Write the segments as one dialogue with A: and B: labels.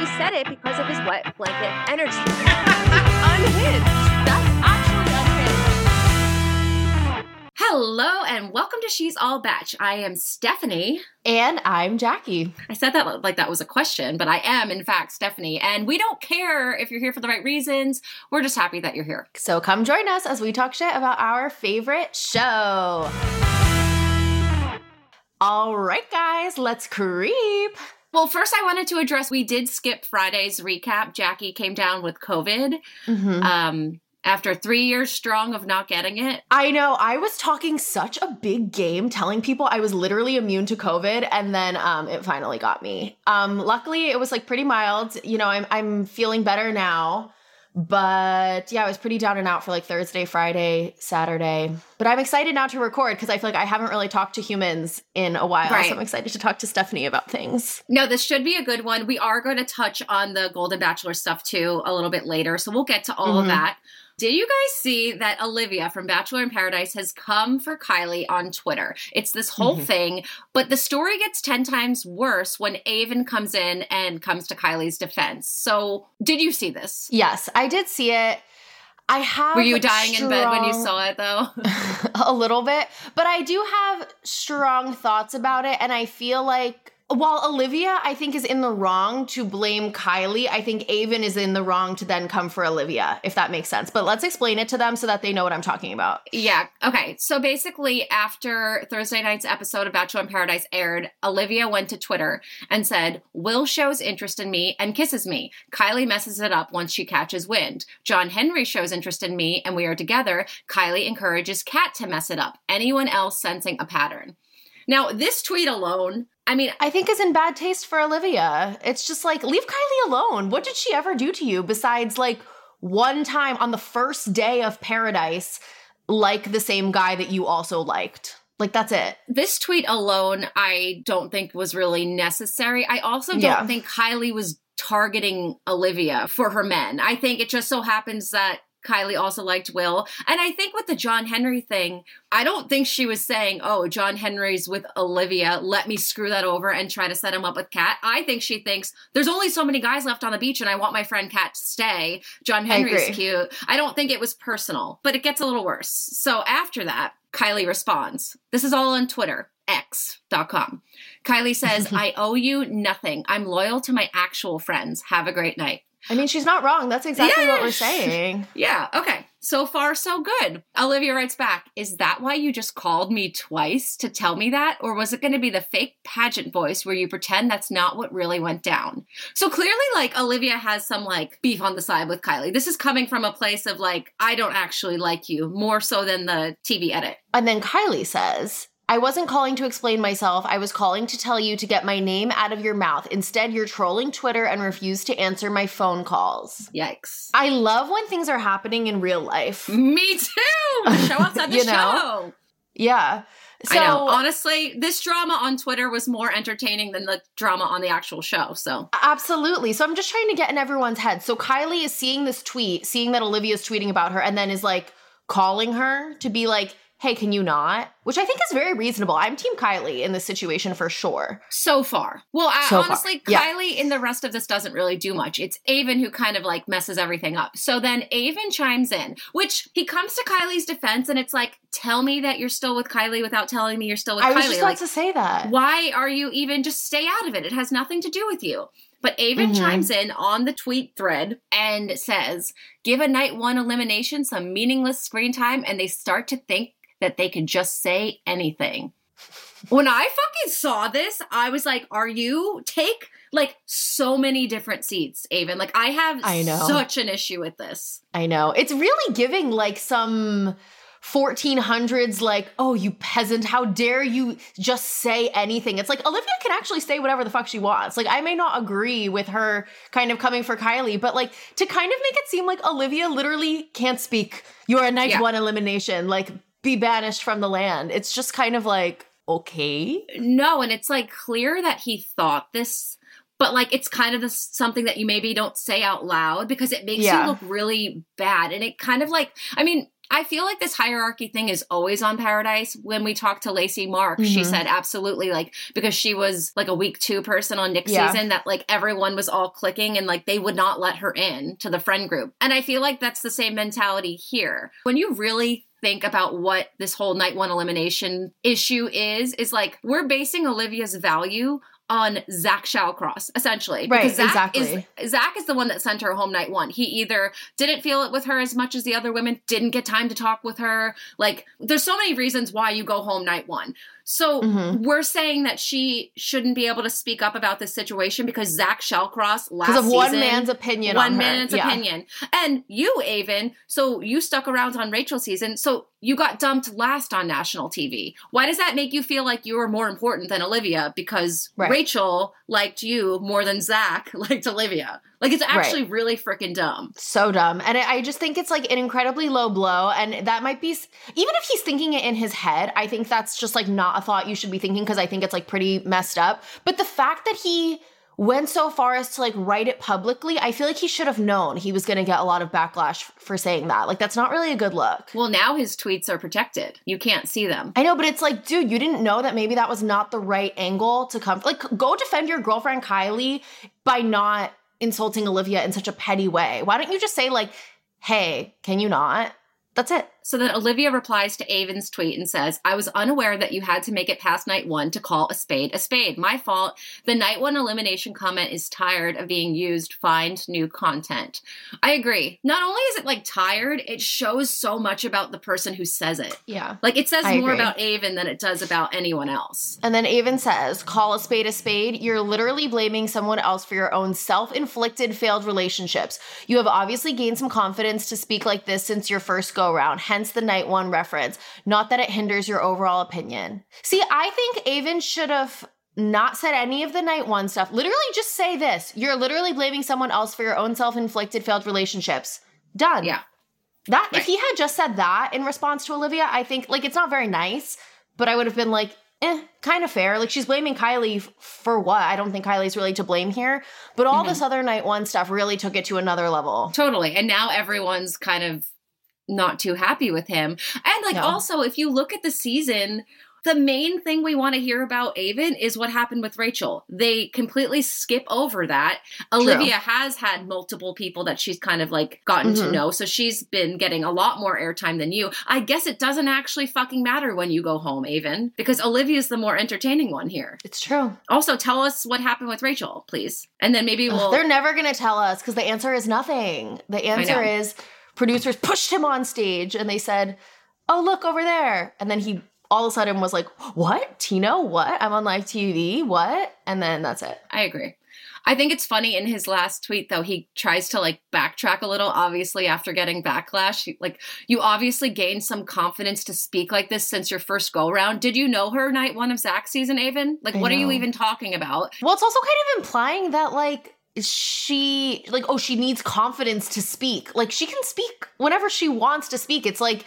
A: actually said it because of his wet blanket energy.
B: unhinged. That's actually unhinged.
C: Hello and welcome to She's All Bach. I am Stefanie.
B: And I'm Jackie.
C: I said that like that was a question, but I am in fact Stefanie. And we don't care if you're here for the right reasons. We're just happy that you're here.
B: So come join us as we talk shit about our favorite show. All right, guys, let's creep.
C: Well, first, I wanted to address we did skip Friday's recap. Jackie came down with COVID
B: Mm-hmm.
C: um, after three years strong of not getting it.
B: I know. I was talking such a big game, telling people I was literally immune to COVID, and then um, it finally got me. Um, luckily, it was like pretty mild. You know, I'm I'm feeling better now, but yeah, I was pretty down and out for like Thursday, Friday, Saturday. But I'm excited now to record because I feel like I haven't really talked to humans in a while,
C: Right.
B: so I'm excited to talk to Stefanie about things.
C: No, this should be a good one. We are going to touch on the Golden Bachelor stuff too a little bit later, so we'll get to all of
B: Mhm.
C: that. Did you guys see that Olivia from Bachelor in Paradise has come for Kylee on Twitter? It's this whole
B: Mhm.
C: thing, but the story gets 10 times worse when Aven comes in and comes to Kylee's defense. So, did you see this?
B: Yes, I did see it. I have.
C: Were you dying in bed when you saw it though?
B: a little bit, but I do have strong thoughts about it. And I feel like while Olivia, I think, is in the wrong to blame Kylee, I think Aven is in the wrong to then come for Olivia, if that makes sense. But let's explain it to them so that they know what I'm talking about.
C: Yeah. Okay. So basically, after Thursday night's episode of Bachelor in Paradise aired, Olivia went to Twitter and said, Will shows interest in me and kisses me. Kylee messes it up once she catches wind. John Henry shows interest in me and we are together. Kylee encourages Kat to mess it up. Anyone else sensing a pattern? Now, this tweet alone, I mean,
B: I think is in bad taste for Olivia. It's just like, leave Kylee alone. What did she ever do to you besides like one time on the first day of paradise, like the same guy that you also liked? Like, that's it.
C: this tweet alone, I don't think was really necessary. I also don't
B: Yeah.
C: think Kylee was targeting Olivia for her men. I think it just so happens that Kylee also liked Will. And I think with the John Henry thing, I don't think she was saying, oh, John Henry's with Olivia. Let me screw that over and try to set him up with Kat. I think she thinks there's only so many guys left on the beach and I want my friend Kat to stay. John Henry's
B: agree.
C: cute. I don't think it was personal, but it gets a little worse. So after that, Kylee responds. This is all on Twitter, x.com. Kylee says, I owe you nothing. I'm loyal to my actual friends. Have a great night.
B: I mean, she's not wrong. That's exactly what we're saying.
C: Yeah, okay. So far, so good. Olivia writes back, Is that why you just called me twice to tell me that? Or was it going to be the fake pageant voice where you pretend that's not what really went down? So clearly, like, Olivia has some, like, beef on the side with Kylee. This is coming from a place of, like, I don't actually like you, more so than the TV edit.
B: And then Kylee says, I wasn't calling to explain myself. I was calling to tell you to get my name out of your mouth. Instead, you're trolling Twitter and refuse to answer my phone calls.
C: Yikes.
B: I love when things are happening in real life.
C: Me too. Show outside the
B: You know?
C: show.
B: Yeah. So,
C: I know. Honestly, this drama on Twitter was more entertaining than the drama on the actual show. So
B: Absolutely. So I'm just trying to get in everyone's head. So Kylee is seeing this tweet, seeing that Olivia's tweeting about her, and then is like calling her to be like, hey, can you not? Which I think is very reasonable. I'm Team Kylee in this situation for sure.
C: so far, well, I,
B: So far,
C: honestly,
B: yeah.
C: Kylee in the rest of this doesn't really do much. It's Aven who kind of like messes everything up. So then Aven chimes in, which he comes to Kylee's defense, and it's like, tell me that you're still with Kylee without telling me you're still with Kylee.
B: I was just about
C: Like,
B: to say that.
C: why are you even just stay out of it? It has nothing to do with you. But Aven
B: Mhm.
C: chimes in on the tweet thread and says, Give a night one elimination some meaningless screen time, and they start to think that they could just say anything. When I fucking saw this, I was like, Are you take like so many different seats, Aven? Like, I have
B: I know.
C: such an issue with this.
B: I know. It's really giving like some 1400s, like, oh, you peasant, how dare you just say anything? It's like Olivia can actually say whatever the fuck she wants. Like, I may not agree with her kind of coming for Kylee, but like to kind of make it seem like Olivia literally can't speak. You're a night
C: Yeah.
B: one elimination, like, be banished from the land. It's just kind of like, okay.
C: No, and it's like clear that he thought this, but like it's kind of the, something that you maybe don't say out loud because it makes
B: Yeah.
C: you look really bad. And it kind of like, I mean, I feel like this hierarchy thing is always on Paradise. When we talked to Lacey Mark, she
B: Mhm.
C: said absolutely like because she was like a week two person on Nick's
B: Yeah.
C: season that like everyone was all clicking and like they would not let her in to the friend group. And I feel like that's the same mentality here. When you really think about what this whole night one elimination issue is, is like we're basing Olivia's value on Zach Shallcross, essentially.
B: Right,
C: Because Zach
B: exactly.
C: Is, Zach is the one that sent her home night one. He either didn't feel it with her as much as the other women, didn't get time to talk with her. Like, there's so many reasons why you go home night one. So
B: Mhm.
C: we're saying that she shouldn't be able to speak up about this situation because Zach Shallcross last
B: Because of one
C: season-
B: man's opinion
C: one
B: on
C: man's
B: Yeah.
C: opinion. And you, Aven, so you stuck around on Rachel's season, so you got dumped last on national TV. Why does that make you feel like you were more important than Olivia? Because
B: Right.
C: Rachel liked you more than Zach liked Olivia. Like it's actually really freaking dumb.
B: so dumb and I I just think it's like an incredibly low blow and that might be even if he's thinking it in his head i think that's just like not a thought you should be thinking because i think it's like pretty messed up but the fact that he went so far as to like write it publicly i feel like he should have known he was going to get a lot of backlash for saying that like that's not really a good look
C: Well, now his tweets are protected. You can't see them.
B: I know, but it's like, dude, you didn't know that maybe that was not the right angle to come. Like, go defend your girlfriend Kylee by not insulting Olivia in such a petty way. Why don't you just say like, "Hey, can you not?" That's it.
C: So then Olivia replies to Aven's tweet and says, I was unaware that you had to make it past night one to call a spade a spade. My fault. The night one elimination comment is tired of being used. Find new content. I agree. Not only is it like tired, it shows so much about the person who says it.
B: Yeah.
C: Like it says
B: I
C: more
B: agree.
C: about Aven than it does about anyone else.
B: And then Aven says, call a spade a spade. You're literally blaming someone else for your own self inflicted failed relationships. You have obviously gained some confidence to speak like this since your first go round, hence the night one reference. Not that it hinders your overall opinion. See, I think Aven should have not said any of the night one stuff. Literally just say this you're literally blaming someone else for your own self inflicted failed relationships. Done.
C: Yeah.
B: That
C: Right.
B: if he had just said that in response to Olivia, I think like it's not very nice, but I would have been like, eh, kind of fair. Like she's blaming Kylee f- for what? I don't think Kylee's really to blame here. But all this other night one stuff really took it to another level.
C: Totally. And now everyone's kind of not too happy with him. And like
B: No.
C: also if you look at the season, the main thing we want to hear about Aven is what happened with Rachel. They completely skip over that. Olivia has had multiple people that she's kind of like gotten to
B: Mhm.
C: know, so she's been getting a lot more airtime than you. I guess it doesn't actually fucking matter when you go home, Aven, because Olivia's the more entertaining one here.
B: It's true.
C: Also, tell us what happened with Rachel, please. And then maybe we'll
B: They're never gonna tell us because the answer is nothing. The answer is producers pushed him on stage and they said, "Oh, look over there," and then he all of a sudden was like, "What? Tino? What? I'm on live TV? What?" And then that's it.
C: I agree. I think it's funny in his last tweet though he tries to like backtrack a little obviously after getting backlash He- like you obviously gained some confidence to speak like this since your first go round did you know her night 1 of Zach season Aven like
B: I
C: what are you even talking about
B: Well, it's also kind of implying that like she like oh she needs confidence to speak. Like she can speak whenever she wants to speak. It's like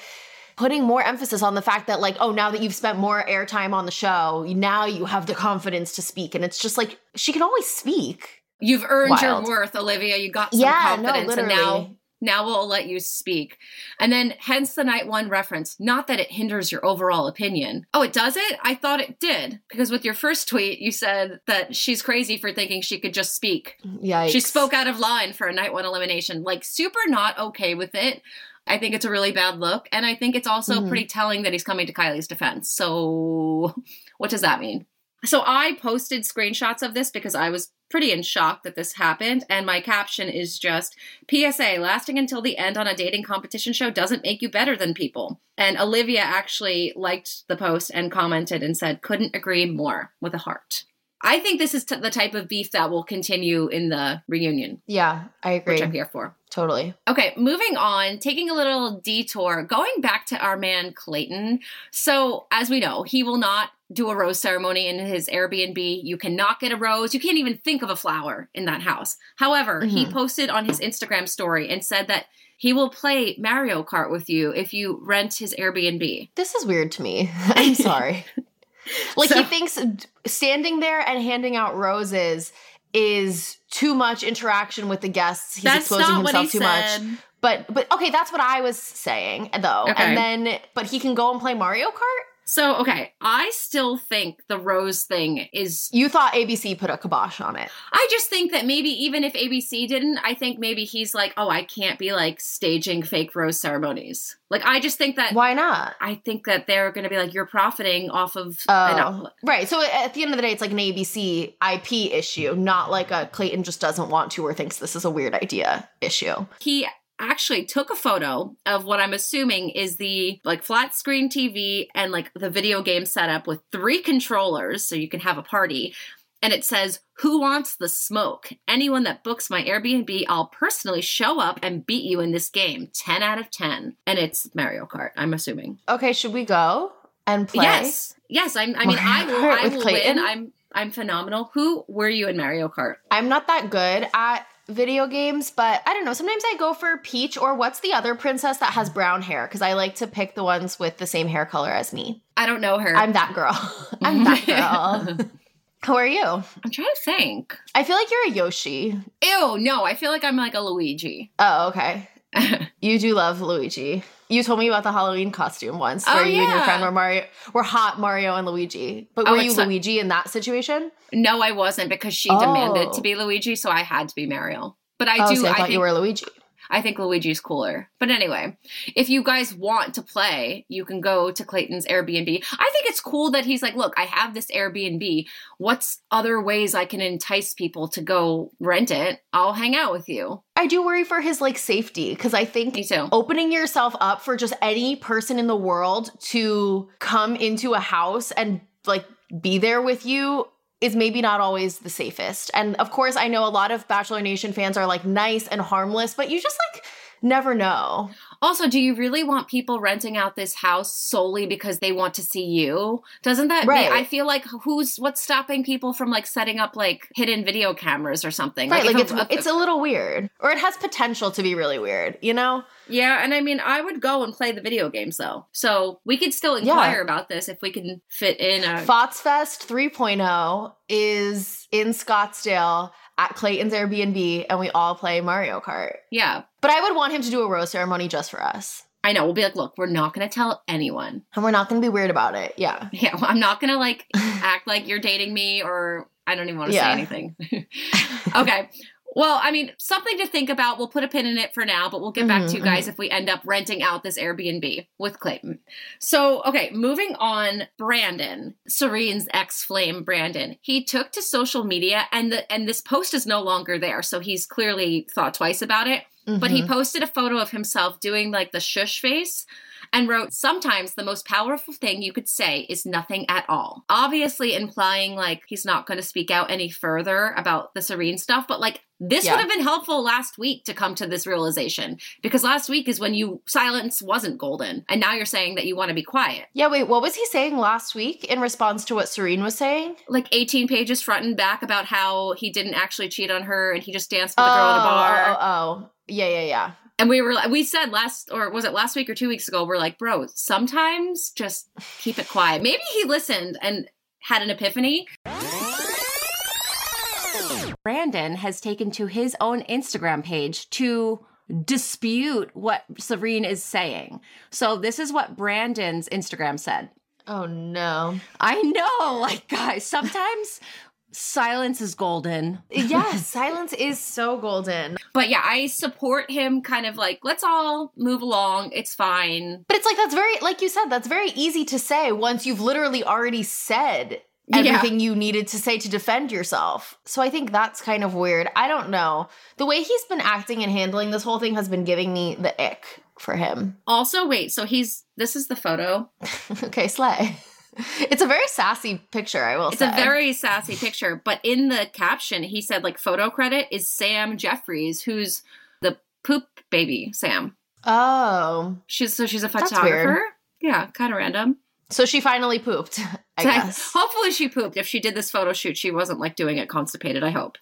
B: putting more emphasis on the fact that like oh now that you've spent more airtime on the show, now you have the confidence to speak and it's just like she can always speak.
C: you've earned your worth Olivia you got some
B: Yeah, no,
C: and now. Now we'll let you speak and then hence the night 1 reference not that it hinders your overall opinion oh it does it I thought it did because with your first tweet you said that she's crazy for thinking she could just speak
B: Yikes.
C: She spoke out of line for a night one elimination. Like, super not okay with it. I think it's a really bad look. And I think it's also
B: Mhm.
C: pretty telling that he's coming to Kylee's defense. So, what does that mean? So, I posted screenshots of this because I was pretty in shock that this happened. And my caption is just PSA lasting until the end on a dating competition show doesn't make you better than people. And Olivia actually liked the post and commented and said, couldn't agree more with a heart. I think this is t- the type of beef that will continue in the reunion,
B: Yeah, I agree.
C: which I'm here for.
B: Totally.
C: Okay, moving on, taking a little detour, going back to our man Clayton. So, as we know, he will not do a rose ceremony in his Airbnb. You cannot get a rose. You can't even think of a flower in that house. However, he
B: Mhm.
C: posted on his Instagram story and said that he will play Mario Kart with you if you rent his Airbnb.
B: This is weird to me. I'm sorry. like
C: So-
B: he thinks standing there and handing out roses is too much interaction with the guests. He's exposing
C: what he
B: himself too much. But but okay, that's what I was saying though.
C: Okay.
B: And then but he can go and play Mario Kart?
C: So, okay, I still think the Rose thing is.
B: You thought ABC put a kibosh on it.
C: I just think that maybe even if ABC didn't, I think maybe he's like, oh, I can't be like staging fake Rose ceremonies. Like, I just think that.
B: Why not?
C: I think that they're going to be like, you're profiting off of.
B: Oh, right. So at the end of the day, it's like an ABC IP issue, not like a Clayton just doesn't want to or thinks this is a weird idea issue.
C: he actually took a photo of what I'm assuming is the like flat screen TV and like the video game setup with three controllers so you can have a party. And it says, Who wants the smoke? Anyone that books my Airbnb, I'll personally show up and beat you in this game. 10 out of 10. And it's Mario Kart, I'm assuming.
B: Okay, should we go and play?
C: Yes. Yes. I'm, I mean, I will, I will win. I'm, I'm phenomenal. Who were you in Mario Kart?
B: I'm not that good at video games, but I don't know. Sometimes I go for Peach or what's the other princess that has brown hair? Because I like to pick the ones with the same hair color as me.
C: I don't know her.
B: I'm that girl. I'm that girl. How are you?
C: I'm trying to think.
B: I feel like you're a Yoshi.
C: Ew, no, I feel like I'm like a Luigi.
B: Oh, okay. You do love Luigi. You told me about the Halloween costume once,
C: Oh,
B: where you and your friend were Mario, were hot Mario and Luigi. But
C: Oh,
B: were you
C: it's
B: Luigi in that situation?
C: No, I wasn't because she
B: Oh.
C: demanded to oh. be Luigi, so I had to be Mario. But I
B: oh,
C: do.
B: so I
C: I,
B: thought
C: think,
B: you were Luigi.
C: I think Luigi's cooler. But anyway, if you guys want to play, you can go to Clayton's Airbnb. I think it's cool that he's like, look, I have this Airbnb. What's other ways I can entice people to go rent it? I'll hang out with you.
B: I do worry for his like safety because I think opening yourself up for just any person in the world to come into a house and like be there with you is maybe not always the safest. And of course, I know a lot of Bachelor Nation fans are like nice and harmless, but you just like never know.
C: Also, do you really want people renting out this house solely because they want to see you? Doesn't that
B: Right.
C: I feel like who's what's stopping people from like setting up like hidden video cameras or something?
B: Right, like,
C: if
B: it's
C: a-
B: it's a little weird, or it has potential to be really weird. You know?
C: Yeah, and I mean, I would go and play the video games though. So we could still
B: Yeah.
C: inquire about this if we can fit in a.
B: Fotsfest 3.0 is in Scottsdale at Clayton's Airbnb, and we all play Mario Kart.
C: yeah,
B: But I would want him to do a rose ceremony just for us.
C: I know. We'll be like, look, we're not going to tell anyone.
B: And we're not going to be weird about it. Yeah.
C: Yeah, I'm not going to like act like you're dating me or I don't even want to
B: Yeah.
C: say anything. okay. Well, I mean, something to think about. We'll put a pin in it for now, but we'll get back to you
B: Mhm,
C: guys if we end up renting out this Airbnb with Clayton. So, okay, moving on, Brandon, Serene's ex-flame Brandon. He took to social media and the and this post is no longer there, so he's clearly thought twice about it. But he
B: Mhm.
C: posted a photo of himself doing like the shush face and wrote, Sometimes the most powerful thing you could say is nothing at all. Obviously, implying like he's not going to speak out any further about the Serene stuff, but like this
B: Yeah.
C: would have been helpful last week to come to this realization because last week is when you silence wasn't golden. And now you're saying that you want to be quiet.
B: Yeah, wait, what was he saying last week in response to what Serene was saying?
C: Like 18 pages front and back about how he didn't actually cheat on her and he just danced with a oh, girl in a bar.
B: Oh, oh, oh. Yeah, yeah, yeah.
C: And we were we said last or was it last week or two weeks ago? We're like, bro, sometimes just keep it quiet. Maybe he listened and had an epiphany. Brandon has taken to his own Instagram page to dispute what Serene is saying. So this is what Brandon's Instagram said.
B: Oh, no.
C: I know, like guys, sometimes silence is golden.
B: yes, silence is so golden.
C: But yeah, I support him kind of like, let's all move along. It's fine.
B: But it's like, that's very, like you said, that's very easy to say once you've literally already said
C: Yeah.
B: everything you needed to say to defend yourself. So I think that's kind of weird. I don't know. The way he's been acting and handling this whole thing has been giving me the ick for him.
C: Also, wait, so he's this is the photo.
B: okay, Slay. It's a very sassy picture, I will say.
C: It's
B: say.
C: a very sassy picture, but in the caption, he said like photo credit is Sam Jeffries, who's the poop baby Sam.
B: Oh.
C: She's so she's a photographer. Yeah, kind of random.
B: So she finally pooped, I guess.
C: Hopefully she pooped. If she did this photo shoot, she wasn't like doing it constipated. I hope.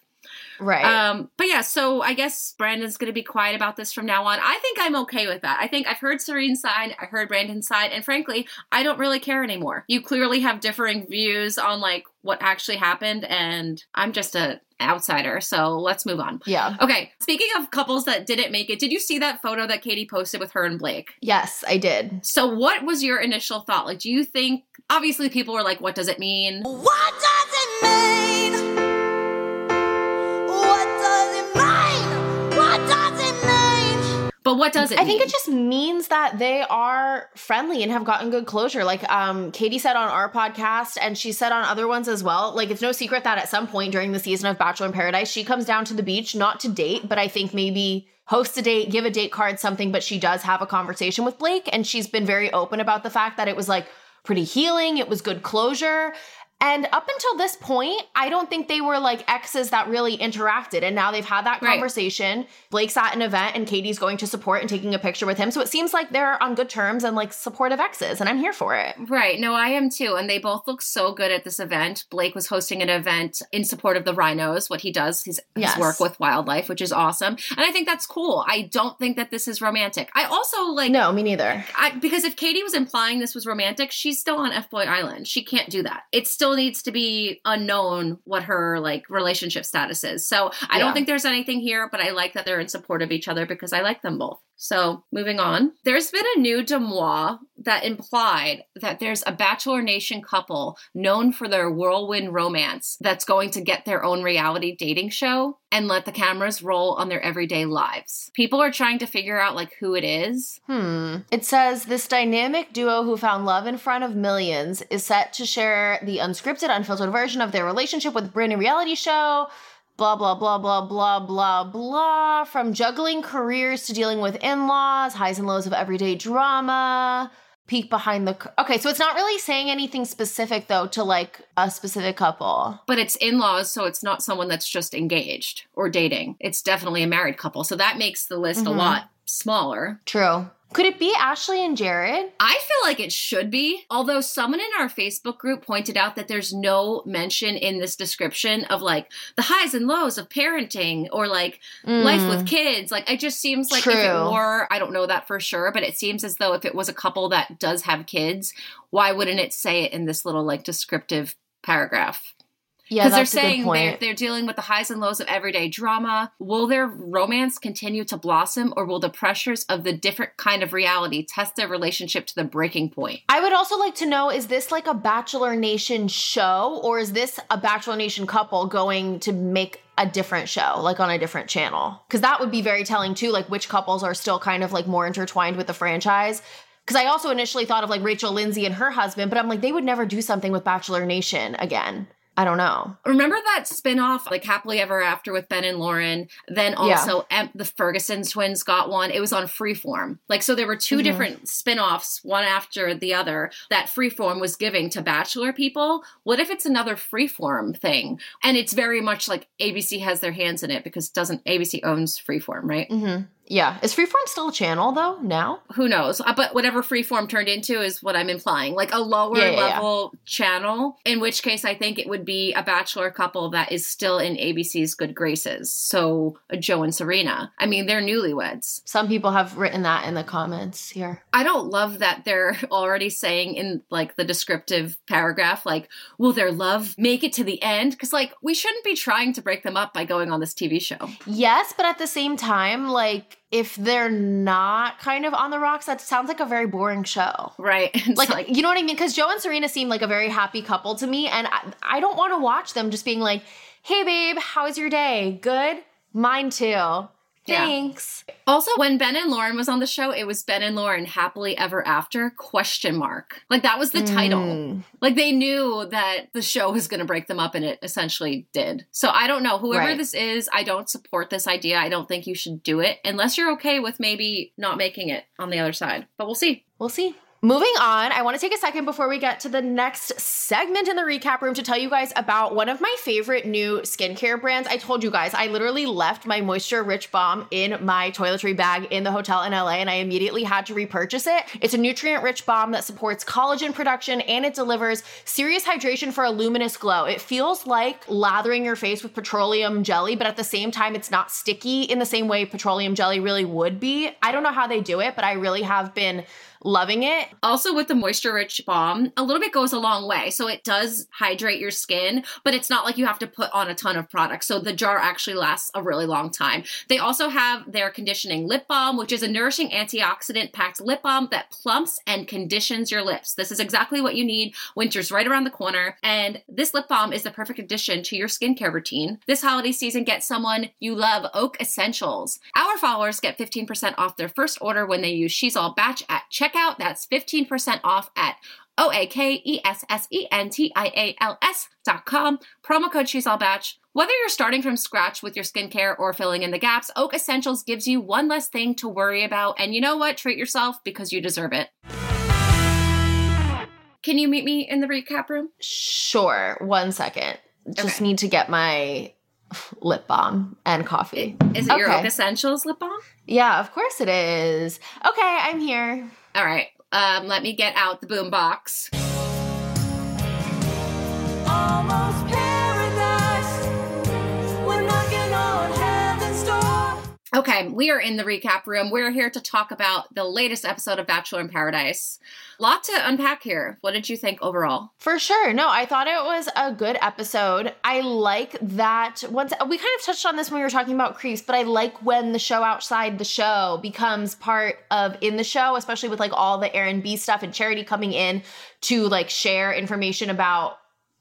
B: Right.
C: Um, but yeah, so I guess Brandon's going to be quiet about this from now on. I think I'm okay with that. I think I've heard Serene's side, I heard Brandon's side, and frankly, I don't really care anymore. You clearly have differing views on like what actually happened, and I'm just a outsider. So let's move on.
B: yeah.
C: Okay, speaking of couples that didn't make it, did you see that photo that Katie posted with her and Blake?
B: Yes, I did.
C: So, what was your initial thought? Like, do you think, obviously, people were like, what does it mean?
D: What does it mean?
C: But what does it
B: I think it just means that they are friendly and have gotten good closure. Like um Katie said on our podcast and she said on other ones as well. Like it's no secret that at some point during the season of Bachelor in Paradise, she comes down to the beach not to date, but I think maybe host a date, give a date card, something, but she does have a conversation with Blake and she's been very open about the fact that it was like pretty healing, it was good closure. And up until this point, I don't think they were like exes that really interacted. And now they've had that
C: Right.
B: conversation. Blake's at an event and Katie's going to support and taking a picture with him. So it seems like they're on good terms and like supportive exes. And I'm here for it.
C: Right. No, I am too. And they both look so good at this event. Blake was hosting an event in support of the rhinos, what he does, his, his
B: Yes.
C: work with wildlife, which is awesome. And I think that's cool. I don't think that this is romantic. I also like.
B: No, me neither.
C: I, because if Katie was implying this was romantic, she's still on F Boy Island. She can't do that. It's still needs to be unknown what her like relationship status is. So I
B: Yeah.
C: don't think there's anything here, but I like that they're in support of each other because I like them both. So moving on, there's been a new DeuxMoi that implied that there's a Bachelor Nation couple known for their whirlwind romance that's going to get their own reality dating show and let the cameras roll on their everyday lives. People are trying to figure out like who it is.
B: Hmm. It says this dynamic duo who found love in front of millions is set to share the unscripted, unfiltered version of their relationship with new reality show. Blah, blah, blah, blah, blah, blah, blah. From juggling careers to dealing with in laws, highs and lows of everyday drama. Peek behind the. cur- Okay, so it's not really saying anything specific, though, to like a specific couple.
C: but it's in-laws so it's not someone that's just engaged or dating it's definitely a married couple so that makes the list a
B: Mhm.
C: lot smaller
B: True. Could it be Ashley and Jared?
C: i feel like it should be although someone in our facebook group pointed out that there's no mention in this description of like the highs and lows of parenting or like life with kids like it just seems like if it
B: Mm.
C: Were i don't know that for sure but it seems as though if it was a couple that does have kids why wouldn't it say it in this little like descriptive paragraph
B: Yeah,
C: because they're
B: that's a good
C: saying they're, they're dealing with the highs and lows of everyday drama. Will their romance continue to blossom, or will the pressures of the different kind of reality test their relationship to the breaking point?
B: I would also like to know is this like a Bachelor Nation show or is this a Bachelor Nation couple going to make a different show, like on a different channel? Because that would be very telling too, like which couples are still kind of like more intertwined with the franchise. Because I also initially thought of like Rachel Lindsay and her husband, but I'm like, they would never do something with Bachelor Nation again. I don't know.
C: Remember that spin-off, like Happily Ever After with Ben and Lauren? Then
B: Yeah.
C: also em- the Ferguson twins got one. It was on Freeform. Like, so there were 2
B: Mhm.
C: different spin-offs, one after the other, that Freeform was giving to Bachelor people. What if it's another Freeform thing? And it's very much like ABC has their hands in it because doesn't ABC owns Freeform, right?
B: hmm Yeah. Is Freeform still a channel though now?
C: who knows? Uh, But whatever freeform turned into is what I'm implying. Like a lower
B: Yeah, yeah, yeah.
C: level channel, in which case I think it would be a bachelor couple that is still in ABC's good graces. So uh, Joe and Serena. I mean, they're newlyweds.
B: Some people have written that in the comments here.
C: I don't love that they're already saying in like the descriptive paragraph, like, will their love make it to the end? Because like we shouldn't be trying to break them up by going on this TV show.
B: Yes, but at the same time, like if they're not kind of on the rocks, that sounds like a very boring show.
C: Right. It's
B: Like, you know what I mean? Because Joe and Serena seem like a very happy couple to me, and I, I don't want to watch them just being like, "Hey, babe, how was your day? Good, mine too.
C: Yeah.
B: Thanks."
C: Also, when Ben and Lauren was on the show, it was Ben and Lauren happily ever after question mark. Like that was the title.
B: Mm.
C: Like they knew that the show was going to break them up and it essentially did. So I don't know whoever
B: Right.
C: this is, I don't support this idea. I don't think you should do it unless you're okay with maybe not making it on the other side. But we'll see.
B: We'll see. Moving on, I want to take a second before we get to the next segment in the recap room to tell you guys about one of my favorite new skincare brands. I told you guys, I literally left my Moisture Rich Balm in my toiletry bag in the hotel in LA and I immediately had to repurchase it. It's a nutrient rich balm that supports collagen production and it delivers serious hydration for a luminous glow. It feels like lathering your face with petroleum jelly, but at the same time, it's not sticky in the same way petroleum jelly really would be. I don't know how they do it, but I really have been loving it.
C: Also, with the moisture rich balm, a little bit goes a long way. So it does hydrate your skin, but it's not like you have to put on a ton of product. So the jar actually lasts a really long time. They also have their conditioning lip balm, which is a nourishing antioxidant packed lip balm that plumps and conditions your lips. This is exactly what you need. Winter's right around the corner, and this lip balm is the perfect addition to your skincare routine. This holiday season, get someone you love Oak Essentials. Our followers get 15% off their first order when they use She's All Bach at checkout. Out that's 15% off at O A K E S S E N T I A L S dot com. Promo code She's All Bach. Whether you're starting from scratch with your skincare or filling in the gaps, Oak Essentials gives you one less thing to worry about. And you know what? Treat yourself because you deserve it. Can you meet me in the recap room?
B: Sure, one second. Just
C: Okay.
B: need to get my lip balm and coffee.
C: Is it your Oak Essentials lip balm?
B: Yeah, of course it is. Okay, I'm here.
C: All right. Um, let me get out the boom box.
D: Almost
C: Okay, we are in the recap room. We're here to talk about the latest episode of Bachelor in Paradise. Lot to unpack here. What did you think overall?
B: For sure. No, I thought it was a good episode. I like that once we kind of touched on this when we were talking about creeps, but I like when the show outside the show becomes part of in the show, especially with like all the Aaron B stuff and Charity coming in to like share information about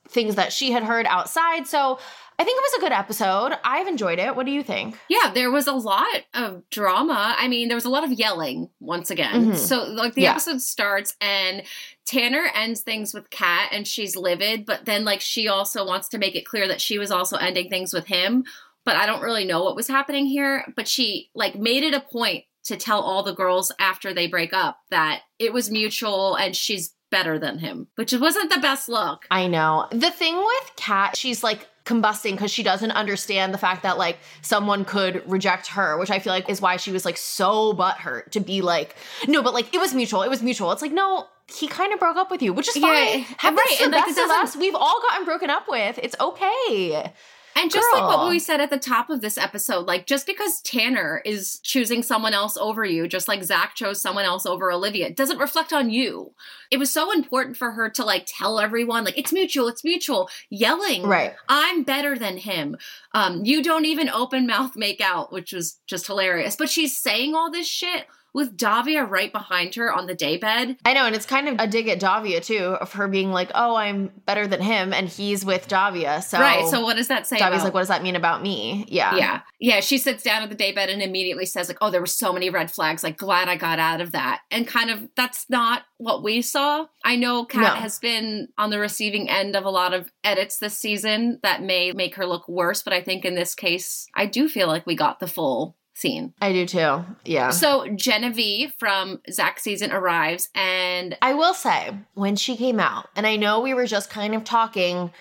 B: things that she had heard outside. So I think it was a good episode. I've enjoyed it. What do you think?
C: Yeah, there was a lot of drama. I mean, there was a lot of yelling once again.
B: Mhm.
C: So, like, the
B: Yeah.
C: episode starts and Tanner ends things with Kat and she's livid, but then, like, she also wants to make it clear that she was also ending things with him. But I don't really know what was happening here. But she, like, made it a point to tell all the girls after they break up that it was mutual and she's better than him, which wasn't the best look.
B: I know. The thing with Kat, she's like combusting because she doesn't understand the fact that like someone could reject her, which I feel like is why she was like so butthurt to be like, no, but like it was mutual. It was mutual. It's like, no, he kind of broke up with you, which is
C: Yeah,
B: fine. Have
C: right, and, like,
B: best
C: it
B: of us. We've all gotten broken up with. It's okay.
C: And just like what we said at the top of this episode, like just because Tanner is choosing someone else over you, just like Zach chose someone else over Olivia, it doesn't reflect on you. It was so important for her to like tell everyone, like, it's mutual, it's mutual, yelling.
B: Right.
C: I'm better than him. Um, you don't even open mouth make out, which was just hilarious. But she's saying all this shit with Davia right behind her on the daybed.
B: I know, and it's kind of a dig at Davia too, of her being like, "Oh, I'm better than him," and he's with Davia. So
C: right. So what does that say?
B: Davia's
C: about-
B: like, "What does that mean about me?" Yeah,
C: Yeah. Yeah. She sits down at the daybed and immediately says, like, oh, there were so many red flags. Like, glad I got out of that. And kind of that's not what we saw. I know Kat
B: No.
C: has been on the receiving end of a lot of edits this season that may make her look worse, but I think in this case, I do feel like we got the full scene.
B: I do too. Yeah.
C: So Genevieve from Zach's season arrives and
B: I will say, when she came out, and I know we were just kind of talking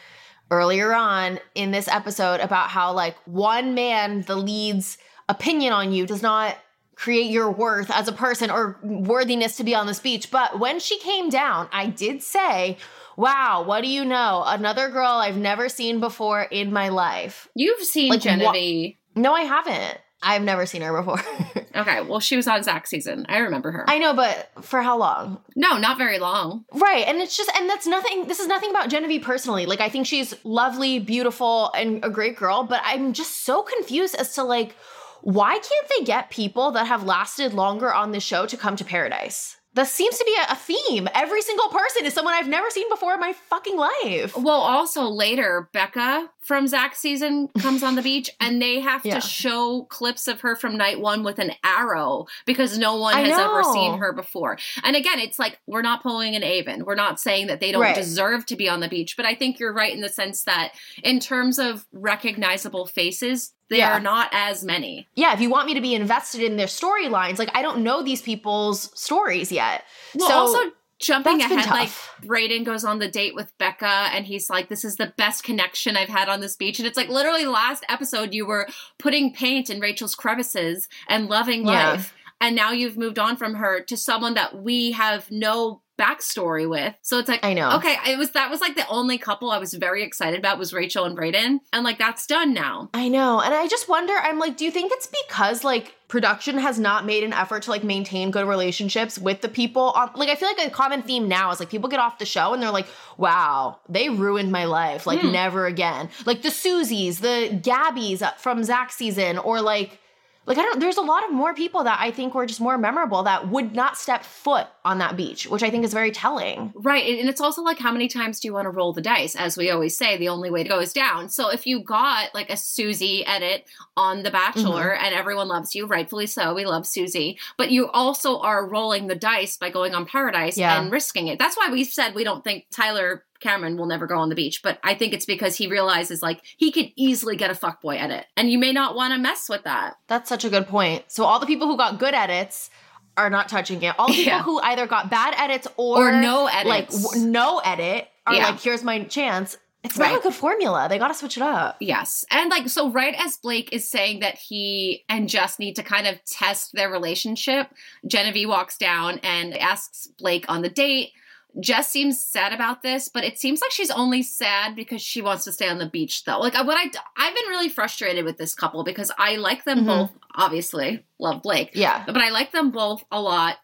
B: earlier on in this episode about how, like, one man, the lead's opinion on you does not create your worth as a person or worthiness to be on this beach. But when she came down, I did say, Wow, what do you know? Another girl I've never seen before in my life.
C: you've seen
B: Like,
C: Genevieve.
B: No, I haven't. I've never seen her before.
C: Okay, well, she was on Zach's season. I remember her.
B: I know, but for how long?
C: no, not very long.
B: Right. And it's just, and that's nothing, this is nothing about Genevieve personally. Like, I think she's lovely, beautiful, and a great girl, but I'm just so confused as to, like, why can't they get people that have lasted longer on the show to come to paradise? That seems to be a, theme. Every single person is someone I've never seen before in my fucking life.
C: Well, also later, Becca from Zach's season comes on the beach and they have
B: Yeah.
C: to show clips of her from night one with an arrow because no one
B: I
C: has ever seen her before. And again, it's like we're not pulling an Aven. We're not saying that they don't
B: Right.
C: deserve to be on the beach, but I think you're right in the sense that in terms of recognizable faces, there
B: Yeah.
C: are not as many.
B: Yeah, if you want me to be invested in their storylines, like, I don't know these people's stories yet.
C: Well,
B: so,
C: also jumping ahead, like
B: tough.
C: Brayden goes on the date with Becca and he's like, This is the best connection I've had on this beach. And it's like literally last episode you were putting paint in Rachel's crevices and loving
B: Yeah.
C: life. And now you've moved on from her to someone that we have no backstory with. So it's like
B: I know.
C: Okay, it was that was like the only couple I was very excited about was Rachel and Brayden. And like that's done now.
B: I know. And I just wonder, I'm like, do you think it's because like production has not made an effort to like maintain good relationships with the people on like I feel like a common theme now is like people get off the show and they're like, wow, they ruined my life. Like
C: Hmm.
B: never again. Like the Susies, the Gabbies from Zach season, or like like I don't there's a lot of more people that I think were just more memorable that would not step foot on that beach, which I think is very telling.
C: Right. And it's also like, how many times do you want to roll the dice? As we always say, the only way to go is down. So if you got like a Susie edit on The Bachelor
B: Mm-hmm.
C: and everyone loves you, rightfully so, we love Susie, but you also are rolling the dice by going on Paradise
B: Yeah.
C: and risking it. That's why we said we don't think Tyler Cameron will never go on the beach, but I think it's because he realizes like he could easily get a fuckboy edit. And you may not want to mess with that.
B: That's such a good point. So all the people who got good edits are not touching it. All the people
C: Yeah.
B: who either got bad edits or,
C: Or no
B: like w- no edit, are
C: Yeah.
B: like, here's my chance. It's
C: Right.
B: not a good formula. They got to switch it up.
C: Yes. And like, so right as Blake is saying that he and Jess need to kind of test their relationship, Genevieve walks down and asks Blake on the date. Jess seems sad about this, but it seems like she's only sad because she wants to stay on the beach, though. Like, what I I've been really frustrated with this couple because I like them
B: Mhm.
C: both. Obviously, love Blake,
B: Yeah.
C: but I like them both a lot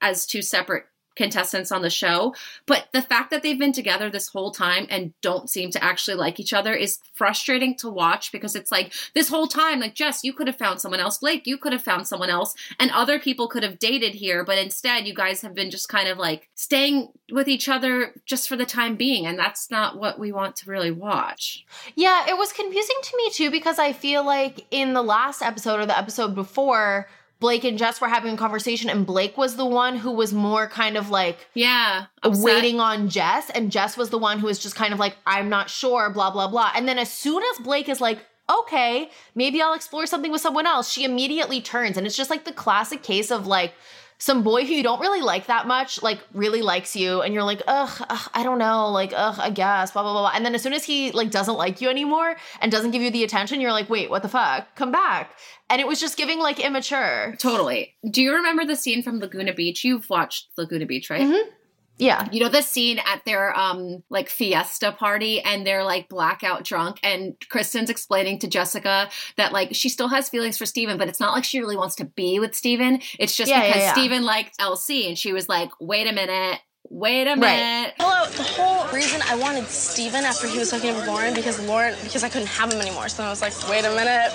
C: as two separate contestants on the show. But the fact that they've been together this whole time and don't seem to actually like each other is frustrating to watch because it's like this whole time, like Jess, you could have found someone else. Blake, you could have found someone else. And other people could have dated here. But instead, you guys have been just kind of like staying with each other just for the time being. And that's not what we want to really watch.
B: Yeah, it was confusing to me too because I feel like in the last episode or the episode before, Blake and Jess were having a conversation, and Blake was the one who was more kind of like
C: Yeah. upset.
B: waiting on Jess, and Jess was the one who was just kind of like, I'm not sure, blah, blah, blah. And then as soon as Blake is like, okay, maybe I'll explore something with someone else, she immediately turns. And it's just like the classic case of like, some boy who you don't really like that much, like really likes you, and you're like, ugh, ugh, I don't know, like, ugh, I guess, blah, blah, blah, blah. And then as soon as he like doesn't like you anymore and doesn't give you the attention, you're like, wait, what the fuck? Come back. And it was just giving like immature.
C: Totally. Do you remember the scene from Laguna Beach? You've watched Laguna Beach, right?
B: Mhm. Yeah.
C: You know the scene at their um like fiesta party and they're like blackout drunk and Kristen's explaining to Jessica that like she still has feelings for Stephen, but it's not like she really wants to be with Stephen. It's just
B: Yeah, yeah,
C: because
B: yeah.
C: Stephen liked LC and she was like, wait a minute, wait a minute.
E: Hello, the whole reason I wanted Stephen after he was hooking up with Lauren because Lauren because I couldn't have him anymore. So I was like, wait a minute.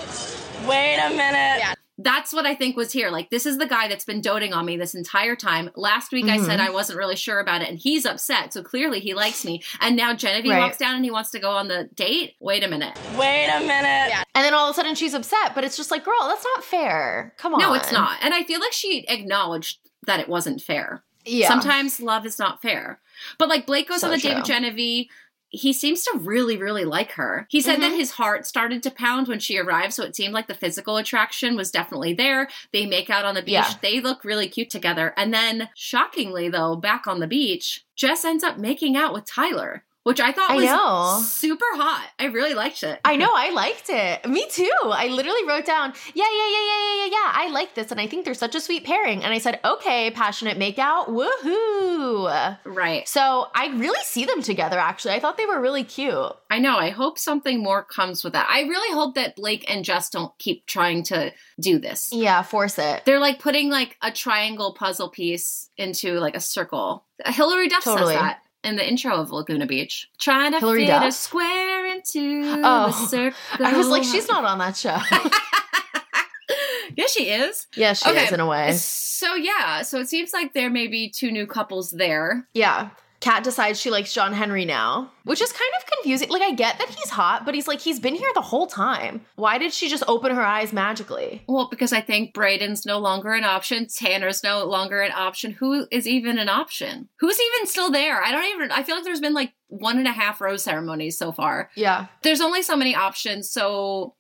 E: Wait a minute. Yeah.
C: That's what I think was here. Like, this is the guy that's been doting on me this entire time. Last week I
B: Mm-hmm.
C: said I wasn't really sure about it, and he's upset. So clearly he likes me. And now Genevieve
B: Right.
C: walks down and he wants to go on the date. Wait a minute.
E: Wait a minute. Yeah.
B: And then all of a sudden she's upset, but it's just like, girl, that's not fair. Come on.
C: No, it's not. And I feel like she acknowledged that it wasn't fair.
B: Yeah.
C: Sometimes love is not fair. But like Blake goes
B: So
C: on the date with. Genevieve. He seems to really, really like her. He said that
B: Mhm.
C: his heart started to pound when she arrived, so it seemed like the physical attraction was definitely there. They make out on the beach.
B: Yeah.
C: They look really cute together. And then, shockingly, though, back on the beach, Jess ends up making out with Tyler, which I thought
B: I
C: was
B: know.
C: super hot. I really liked it.
B: I know, I liked it. Me too. I literally wrote down, yeah, yeah, yeah, yeah, yeah, yeah, yeah. I like this, and I think they're such a sweet pairing. And I said, okay, passionate makeout, woohoo!
C: Right.
B: So I really see them together. Actually, I thought they were really cute.
C: I know. I hope something more comes with that. I really hope that Blake and Jess don't keep trying to do this.
B: Yeah, force it.
C: They're like putting like a triangle puzzle piece into like a circle. Hilary Duff
B: Totally.
C: says that in the intro of Laguna Beach. Trying to
B: Hilary
C: fit a square into
B: Oh,
C: a circle.
B: I was like, she's not on that show.
C: yeah, she is.
B: yeah, she
C: Okay.
B: is in a way.
C: So yeah, so it seems like there may be two new couples there.
B: Yeah. Kat decides she likes John Henry now, which is kind of confusing. Like, I get that he's hot, but he's like, he's been here the whole time. Why did she just open her eyes magically?
C: Well, because I think Brayden's no longer an option. Tanner's no longer an option. Who is even an option? Who's even still there? I don't even. I feel like there's been like one and a half rose ceremonies so far.
B: Yeah.
C: There's only so many options. So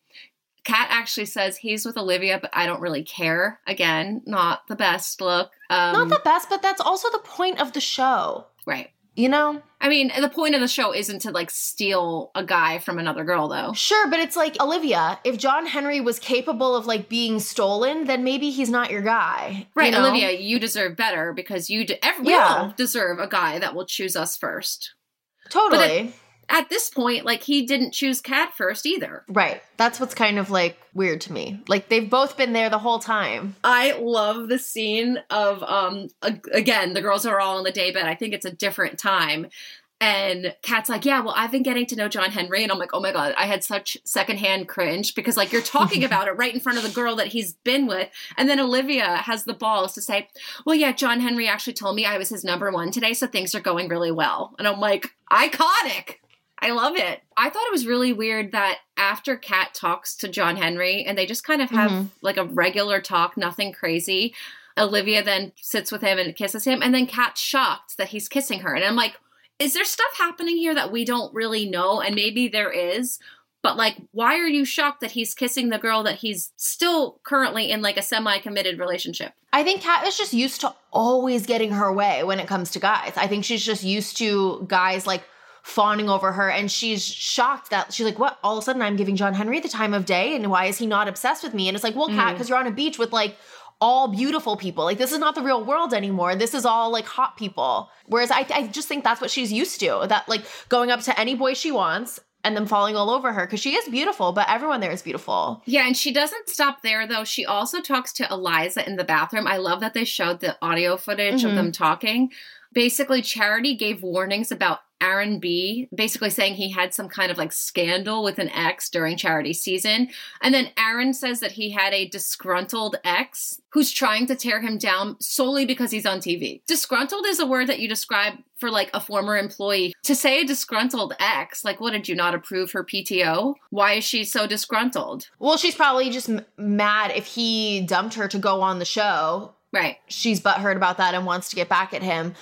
C: Kat actually says he's with Olivia, but I don't really care. Again, not the best look. Um,
B: Not the best, but that's also the point of the show.
C: Right.
B: You know?
C: I mean, the point of the show isn't to like steal a guy from another girl, though.
B: Sure, but it's like Olivia, if John Henry was capable of like being stolen, then maybe he's not your guy. you
C: Right,
B: know?
C: Olivia, you deserve better because you de- every, we
B: Yeah.
C: all deserve a guy that will choose us first.
B: Totally.
C: At this point, like he didn't choose Kat first either.
B: right. That's what's kind of like weird to me. Like they've both been there the whole time.
C: I love the scene of um again the girls are all in the day daybed. I think it's a different time. And Kat's like, yeah, well, I've been getting to know John Henry. And I'm like, oh my God, I had such secondhand cringe because, like, you're talking about it right in front of the girl that he's been with. And then Olivia has the balls to say, well, yeah, John Henry actually told me I was his number one today. So things are going really well. And I'm like, iconic. I love it. I thought it was really weird that after Kat talks to John Henry and they just kind of have
B: Mhm.
C: like a regular talk, nothing crazy. Olivia then sits with him and kisses him, and then Kat's shocked that he's kissing her. And I'm like, is there stuff happening here that we don't really know? And maybe there is. But like, why are you shocked that he's kissing the girl that he's still currently in like a semi-committed relationship?
B: I think Kat is just used to always getting her way when it comes to guys. I think she's just used to guys like fawning over her and she's shocked that she's like, what? All of a sudden I'm giving John Henry the time of day and why is he not obsessed with me? And it's like, well, Kat, because you're on a beach with like all beautiful people. Like this is not the real world anymore. This is all like hot people. Whereas I, I just think that's what she's used to. That like going up to any boy she wants and then falling all over her because she is beautiful, but everyone there is beautiful.
C: Yeah, and she doesn't stop there though. She also talks to Eliza in the bathroom. I love that they showed the audio footage of
B: Mhm.
C: them talking. Basically, Charity gave warnings about Aaron B, basically saying he had some kind of like scandal with an ex during Charity season. And then Aaron says that he had a disgruntled ex who's trying to tear him down solely because he's on TV. Disgruntled is a word that you describe for like a former employee. To say a disgruntled ex, like what did you not approve her PTO? Why is she so disgruntled?
B: Well, she's probably just mad if he dumped her to go on the show
C: Right.
B: she's butthurt about that and wants to get back at him.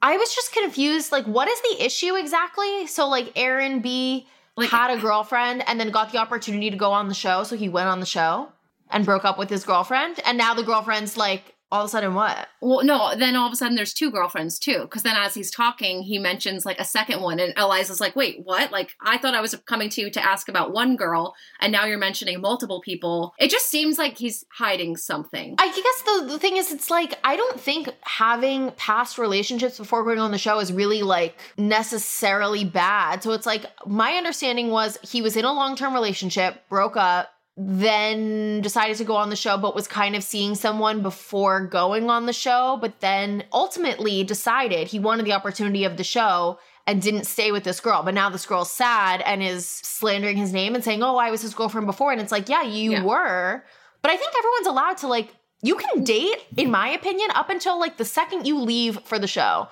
B: I was just confused. Like, what is the issue exactly? So, like, Aaron B
C: Like-
B: had a girlfriend and then got the opportunity to go on the show. So he went on the show and broke up with his girlfriend. And now the girlfriend's like, all of a sudden, what?
C: Well, no, then all of a sudden there's two girlfriends too. Because then as he's talking, he mentions like a second one. And Eliza's like, wait, what? Like, I thought I was coming to you to ask about one girl. And now you're mentioning multiple people. It just seems like he's hiding something.
B: I guess the, the thing is, it's like, I don't think having past relationships before going on the show is really like necessarily bad. So it's like, my understanding was he was in a long term relationship, broke up, then decided to go on the show, but was kind of seeing someone before going on the show, but then ultimately decided he wanted the opportunity of the show and didn't stay with this girl. But now this girl's sad and is slandering his name and saying, Oh, I was his girlfriend before. And it's like, Yeah, you
C: Yeah.
B: were. But I think everyone's allowed to like, you can date, in my opinion, up until like the second you leave for the show.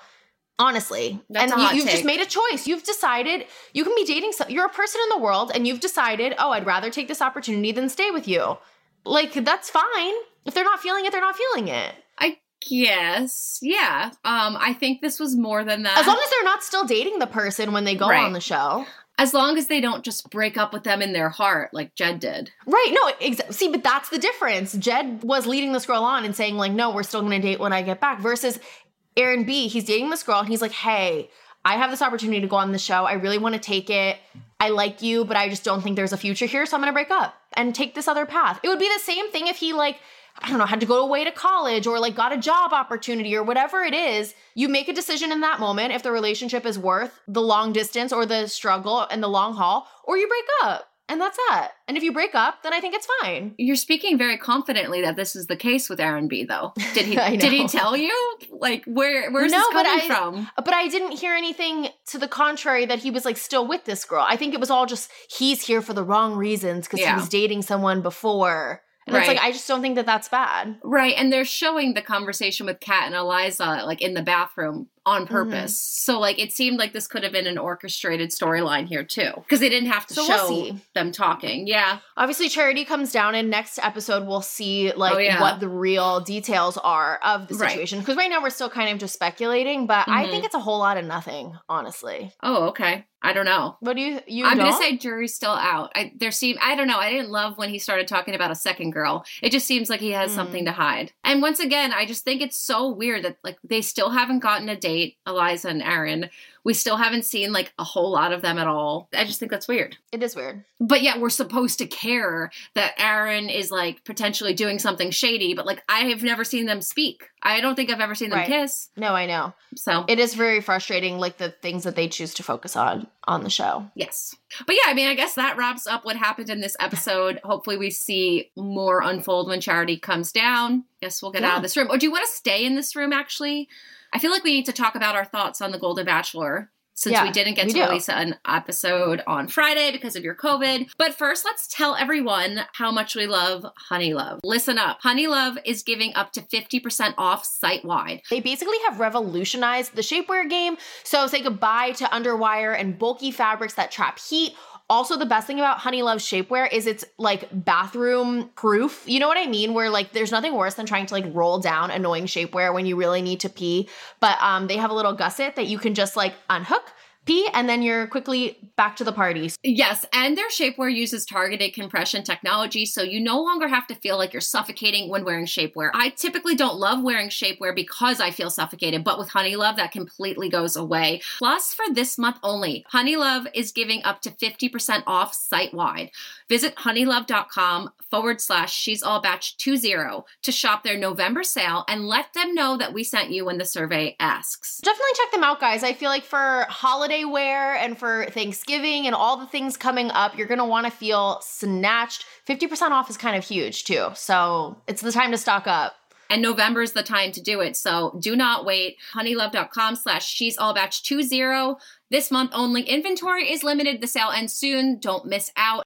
B: Honestly,
C: That's
B: and you, you've just made a choice. You've decided you can be dating. Some, you're a person in the world, and you've decided, oh, I'd rather take this opportunity than stay with you. Like that's fine. If they're not feeling it, they're not feeling it.
C: I guess. Yeah. Um, I think this was more than that.
B: As long as they're not still dating the person when they go
C: Right.
B: on the show.
C: as long as they don't just break up with them in their heart like Jed did.
B: Right. No, exa- see, but that's the difference. Jed was leading this girl on and saying, like, no, we're still going to date when I get back, versus Aaron B. He's dating this girl and he's like, hey, I have this opportunity to go on the show. I really want to take it. I like you, but I just don't think there's a future here. So I'm going to break up and take this other path. It would be the same thing if he, like, I don't know, had to go away to college or like got a job opportunity or whatever it is. You make a decision in that moment if the relationship is worth the long distance or the struggle and the long haul, or you break up. And that's that. And if you break up, then I think it's fine.
C: You're speaking very confidently that this is the case with Aaron B. Though, did he? Did he tell you? Like, where? Where's
B: No,
C: this coming
B: I-
C: from?
B: But I didn't hear anything to the contrary that he was like still with this girl. I think it was all just he's here for the wrong reasons because
C: Yeah.
B: he was dating someone before. And it's like, I just don't think that that's bad.
C: Right, and they're showing the conversation with Kat and Eliza, like in the bathroom. On
B: Mm-hmm.
C: purpose. So like it seemed like this could have been an orchestrated storyline here too. Because they didn't have to
B: So we'll
C: show them talking. Yeah.
B: Obviously, Charity comes down, and next episode we'll see like
C: Oh, yeah.
B: what the real details are of the situation. Because right now we're still kind of just speculating, but I
C: Mhm.
B: think it's a whole lot of nothing, honestly.
C: Oh, okay. I don't know.
B: What do you you
C: I'm gonna say jury's still out. I there seem I don't know. I didn't love when he started talking about a second girl. It just seems like he has
B: Mm.
C: something to hide. And once again, I just think it's so weird that like they still haven't gotten a date, Eliza and Aaron. We still haven't seen like a whole lot of them at all. I just think that's weird.
B: it is weird.
C: But yet we're supposed to care that Aaron is like potentially doing something shady, but like I have never seen them speak. I don't think I've ever seen them
B: Right.
C: kiss.
B: No, I know.
C: So
B: It is very frustrating, like the things that they choose to focus on on the show.
C: Yes. But yeah, I mean, I guess that wraps up what happened in this episode. Hopefully, we see more unfold when Charity comes down. Guess we'll get out of this room. Or do you want to stay in this room, actually? I feel like we need to talk about our thoughts on The Golden Bachelor. Since
B: Yeah,
C: we didn't get
B: we
C: to
B: do.
C: release an episode on Friday because of your COVID. But first, let's tell everyone how much we love Honeylove. Listen up Honeylove is giving up to 50% off site wide.
B: They basically have revolutionized the shapewear game. So say goodbye to underwire and bulky fabrics that trap heat. Also, the best thing about Honeylove shapewear is it's like bathroom proof. You know what I mean? Where like there's nothing worse than trying to like roll down annoying shapewear when you really need to pee. But um, they have a little gusset that you can just like unhook, pee, and then you're quickly back to the party.
C: Yes, and their shapewear uses targeted compression technology, so you no longer have to feel like you're suffocating when wearing shapewear. I typically don't love wearing shapewear because I feel suffocated, but with Honeylove, that completely goes away. Plus, for this month only, Honeylove is giving up to 50% off site wide. Visit honeylove.com forward slash she's all bach 20 to shop their November sale and let them know that we sent you when the survey asks.
B: Definitely check them out, guys. I feel like for holiday wear and for Thanksgiving and all the things coming up, you're gonna want to feel snatched. 50% off is kind of huge too. So it's the time to stock up.
C: and November is the time to do it. So do not wait. Honeylove.com slash she's all bach 20. This month only. Inventory is limited. The sale ends soon. Don't miss out.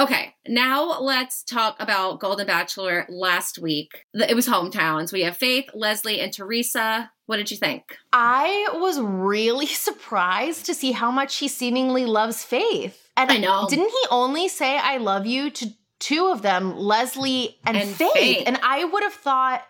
C: Okay, now let's talk about Golden Bachelor last week. It was hometowns. We have Faith, Leslie, and Theresa. What did you think?
B: I was really surprised to see how much he seemingly loves Faith. And
C: I know.
B: Didn't he only say I love you to two of them, Leslie and,
C: And
B: Faith?
C: Faith.
B: And I would have thought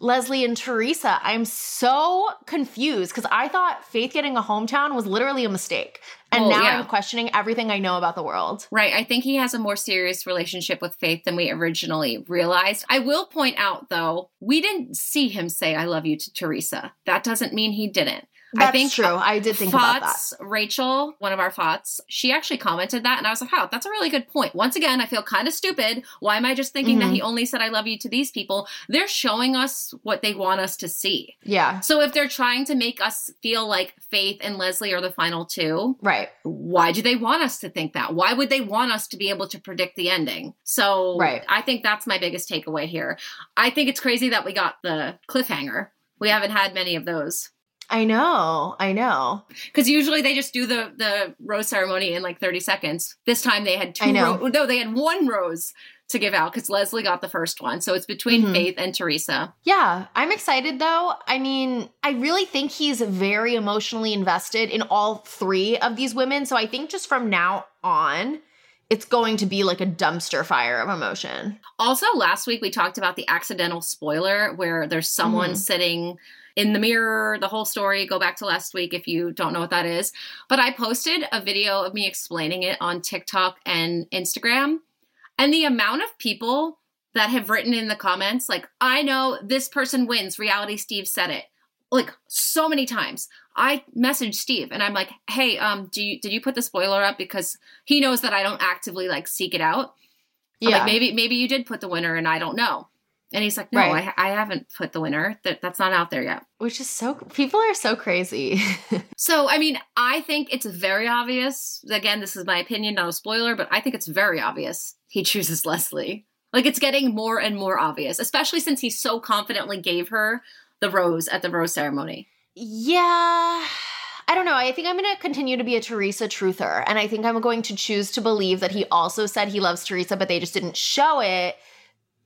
B: Leslie and Theresa. I'm so confused because I thought Faith getting a hometown was literally a mistake. And
C: Well,
B: now
C: yeah.
B: I'm questioning everything I know about the world.
C: Right. I think he has a more serious relationship with Faith than we originally realized. I will point out, though, we didn't see him say, I love you to Theresa. That doesn't mean he didn't.
B: That's
C: I think
B: true. I did think about that.
C: Rachel, one of our Fots, she actually commented that, and I was like, "Oh, that's a really good point." Once again, I feel kind of stupid. Why am I just thinking that
B: Mhm.
C: he only said "I love you" to these people? They're showing us what they want us to see.
B: Yeah.
C: So if they're trying to make us feel like Faith and Leslie are the final two,
B: Right.
C: why do they want us to think that? Why would they want us to be able to predict the ending? So
B: Right.
C: I think that's my biggest takeaway here. I think it's crazy that we got the cliffhanger. We haven't had many of those.
B: I know. I know.
C: Because usually they just do the the rose ceremony in like 30 seconds. This time they had two
B: I know.
C: ro- no, they had one rose to give out because Leslie got the first one. So it's between
B: Mhm.
C: Faith and Theresa.
B: Yeah, I'm excited though. I mean, I really think he's very emotionally invested in all three of these women. So I think just from now on, it's going to be like a dumpster fire of emotion.
C: Also, last week we talked about the accidental spoiler where there's someone
B: Mhm.
C: sitting in the mirror, the whole story. Go back to last week if you don't know what that is. But I posted a video of me explaining it on TikTok and Instagram. And the amount of people that have written in the comments, like, I know this person wins. Reality Steve said it. Like so many times. I messaged Steve and I'm like, hey, um, do you did you put the spoiler up? Because he knows that I don't actively like seek it out.
B: Yeah.
C: like maybe maybe you did put the winner and I don't know. And he's like, no,
B: Right.
C: I, I haven't put the winner. That that's not out there yet.
B: Which is so, people are so crazy.
C: So I mean, I think it's very obvious. Again, this is my opinion, not a spoiler, but I think it's very obvious he chooses Leslie. Like it's getting more and more obvious, especially since he so confidently gave her the rose at the rose ceremony.
B: yeah. I don't know. I think I'm going to continue to be a Theresa truther. And I think I'm going to choose to believe that he also said he loves Theresa, but they just didn't show it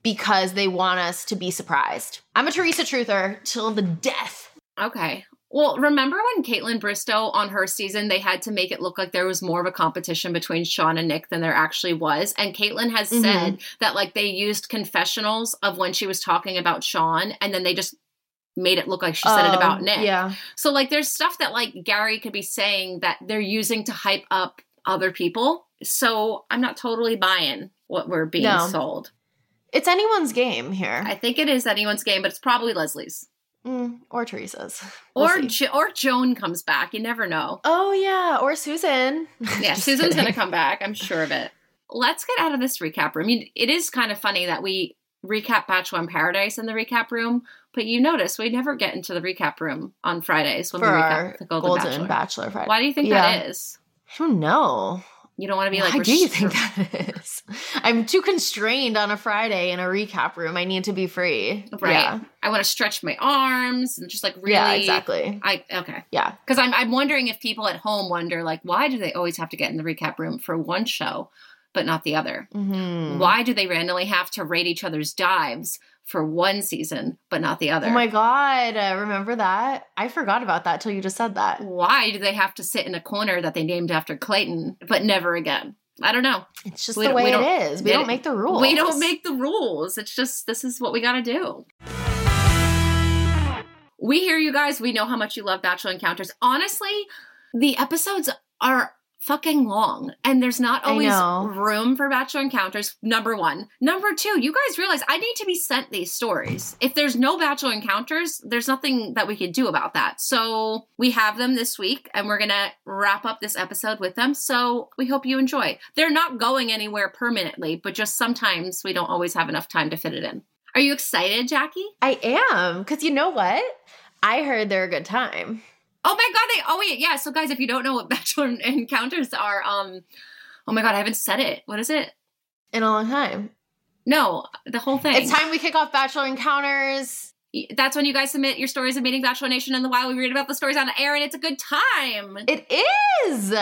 B: because they want us to be surprised. I'm a Theresa truther till the death.
C: Okay. Well, remember when Kaitlyn Bristowe on her season, they had to make it look like there was more of a competition between Shawn and Nick than there actually was. And Caitlin has
B: Mhm.
C: said that like they used confessionals of when she was talking about Shawn and then they just made it look like she said it about
B: Oh,
C: Nick.
B: Yeah.
C: So like there's stuff that like Gerry could be saying that they're using to hype up other people. So I'm not totally buying what we're being
B: No.
C: sold.
B: It's anyone's game here.
C: I think it is anyone's game, but it's probably Leslie's.
B: Mm, or Theresa's. We'll
C: Or jo- or Joan comes back. You never know.
B: oh, yeah. Or Susan.
C: Yeah, Susan's
B: kidding.
C: gonna come back. I'm sure of it. Let's get out of this recap room. I mean, it is kind of funny that we recap Bachelor in Paradise in the recap room, but you notice we never get into the recap room on Fridays when
B: For
C: we recap the Golden,
B: Golden
C: Bachelor.
B: Bachelor, Friday.
C: Why do you think
B: Yeah.
C: that is?
B: I don't know.
C: You don't want to be like.
B: Why do you think that is? I'm too constrained on a Friday in a recap room. I need to be free.
C: Right.
B: Yeah.
C: I want to stretch my arms and just like really.
B: Yeah, exactly.
C: I okay.
B: Yeah.
C: Because I'm I'm wondering if people at home wonder like why do they always have to get in the recap room for one show, but not the other?
B: Mhm.
C: Why do they randomly have to rate each other's dives for one season but not the other?
B: Oh my God. Uh, remember that? I forgot about that till you just said that.
C: Why do they have to sit in a corner that they named after Clayton but never again? I don't know.
B: It's just
C: We
B: the way it is. We don't make the rules.
C: We don't make the rules. It's just this is what we got to do. We hear you guys. We know how much you love Bachelor Encounters. Honestly, the episodes are fucking long and there's not always room for Bachelor Encounters. Number one. Number two, you guys realize I need to be sent these stories. If there's no Bachelor Encounters, there's nothing that we could do about that. So we have them this week and we're to wrap up this episode with them. So we hope you enjoy. They're not going anywhere permanently, but just sometimes we don't always have enough time to fit it in. Are you excited, Jackie?
B: I am. Because you know what? I heard they're a good time.
C: Oh my god, they oh wait, yeah. So guys, if you don't know what Bachelor Encounters are, um oh my god, I haven't said it. What is it?
B: In a long time.
C: No, the whole thing.
B: It's time we kick off Bachelor Encounters.
C: That's when you guys submit your stories of meeting Bachelor Nation and the while we read about the stories on air, and it's a good time.
B: It is.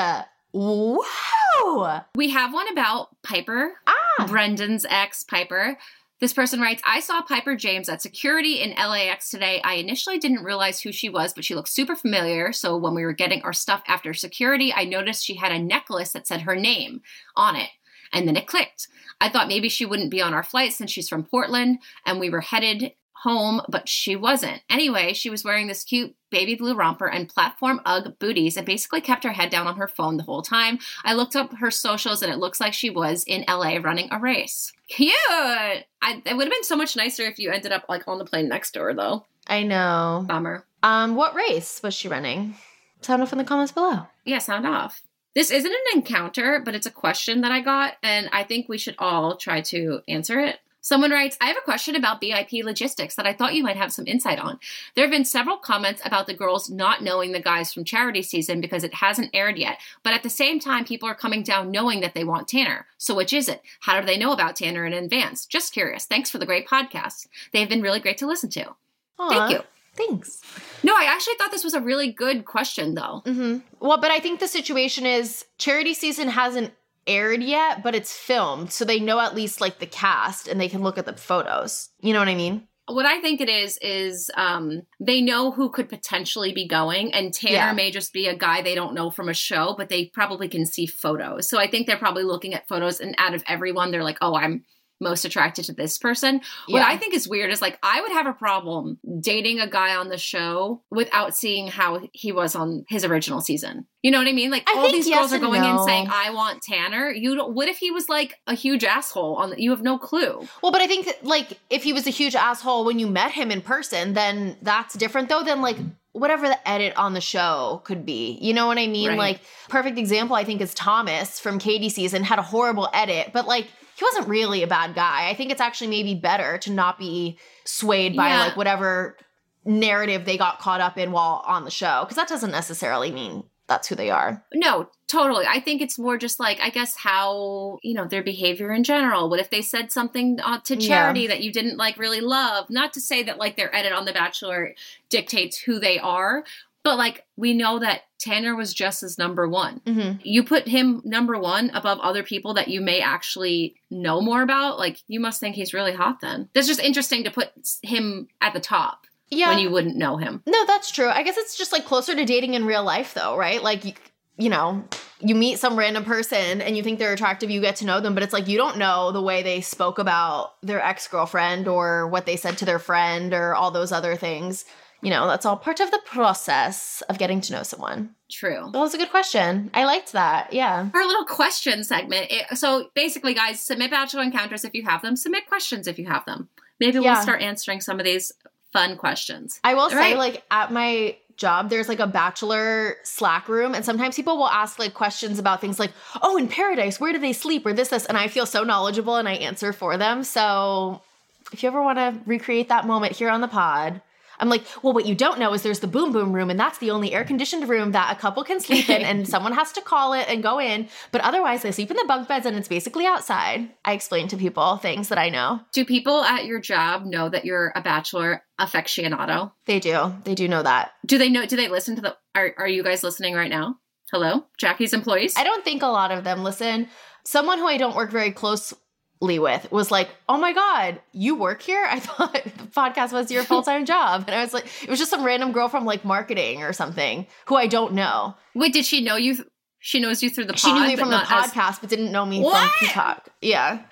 B: Wow.
C: We have one about Pieper,
B: Ah.
C: Brendan's ex, Pieper. This person writes, I saw Pieper James at security in LAX today. I initially didn't realize who she was, but she looked super familiar. So when we were getting our stuff after security, I noticed she had a necklace that said her name on it. And then it clicked. I thought maybe she wouldn't be on our flight since she's from Portland and we were headed home, but she wasn't. Anyway, she was wearing this cute baby blue romper and platform Ugg booties and basically kept her head down on her phone the whole time. I looked up her socials and it looks like she was in LA running a race. Cute! I, it would have been so much nicer if you ended up like on the plane next door though.
B: I know.
C: Bummer.
B: Um, what race was she running? Sound off in the comments below.
C: Yeah, sound off. This isn't an encounter, but it's a question that I got, and I think we should all try to answer it. Someone writes, I have a question about BIP logistics that I thought you might have some insight on. There have been several comments about the girls not knowing the guys from Charity season because it hasn't aired yet, but at the same time, people are coming down knowing that they want Tanner. So which is it? How do they know about Tanner in advance? Just curious. Thanks for the great podcast. They've been really great to listen to. Thank you.
B: Thanks.
C: No, I actually thought this was a really good question, though.
B: hmm Well, but I think the situation is Charity season hasn't aired yet, but it's filmed, so they know at least like the cast and they can look at the photos. You know what I mean?
C: what I think it is is um, they know who could potentially be going, and Tanner
B: Yeah.
C: may just be a guy they don't know from a show, but they probably can see photos. So I think they're probably looking at photos, and out of everyone, they're like, "Oh, I'm most attracted to this person." What
B: Yeah.
C: I think is weird is like I would have a problem dating a guy on the show without seeing how he was on his original season. You know what I mean? Like
B: I
C: all these
B: yes
C: girls are going in saying, "I want Tanner." You don't. What if he was like a huge asshole? On the, you have no clue.
B: Well, but I think like if he was a huge asshole when you met him in person, then that's different though than like whatever the edit on the show could be. You know what I mean?
C: Right.
B: Like perfect example I think is Thomas from Katie season had a horrible edit, but like he wasn't really a bad guy. I think it's actually maybe better to not be swayed by
C: Yeah.
B: like whatever narrative they got caught up in while on the show because that doesn't necessarily mean that's who they are.
C: No, totally. I think it's more just like, I guess, how, you know, their behavior in general. What if they said something uh, to
B: Yeah.
C: Charity that you didn't like really love? Not to say that like their edit on The Bachelor dictates who they are, but like we know that Tanner was just as number one.
B: Mm-hmm.
C: You put him number one above other people that you may actually know more about. Like you must think he's really hot then. That's just interesting to put him at the top.
B: Yeah.
C: when you wouldn't know him.
B: No, that's true. I guess it's just like closer to dating in real life, though, right? Like, you, you know, you meet some random person and you think they're attractive, you get to know them, but it's like you don't know the way they spoke about their ex girlfriend or what they said to their friend or all those other things. You know, that's all part of the process of getting to know someone.
C: True.
B: That was a good question. I liked that. Yeah.
C: Our little question segment. It- so basically, guys, submit bachelor encounters if you have them. Submit questions if you have them. Maybe
B: Yeah.
C: we'll start answering some of these fun questions.
B: I will say,
C: Right.
B: like, at my job, there's like a bachelor Slack room, and sometimes people will ask like questions about things like, oh, in paradise, where do they sleep, or this, this, and I feel so knowledgeable and I answer for them. So if you ever want to recreate that moment here on the pod, I'm like, well, what you don't know is there's the boom boom room, and that's the only air conditioned room that a couple can sleep in, and someone has to call it and go in. But otherwise, they sleep in the bunk beds, and it's basically outside. I explain to people things that I know.
C: Do people at your job know that you're a bachelor aficionado?
B: They do. They do know that.
C: Do they know? Do they listen to the? Are Are you guys listening right now? Hello, Jackie's employees.
B: I don't think a lot of them listen. Someone who I don't work very closely with was like, "Oh my god, you work here? I thought the podcast was your full time job." And I was like, it was just some random girl from like marketing or something who I don't know.
C: Wait, did she know you? th- She knows you through the. Pod,
B: she knew me from the
C: not as-
B: podcast, but didn't know me
C: What?
B: from Peacock. Yeah,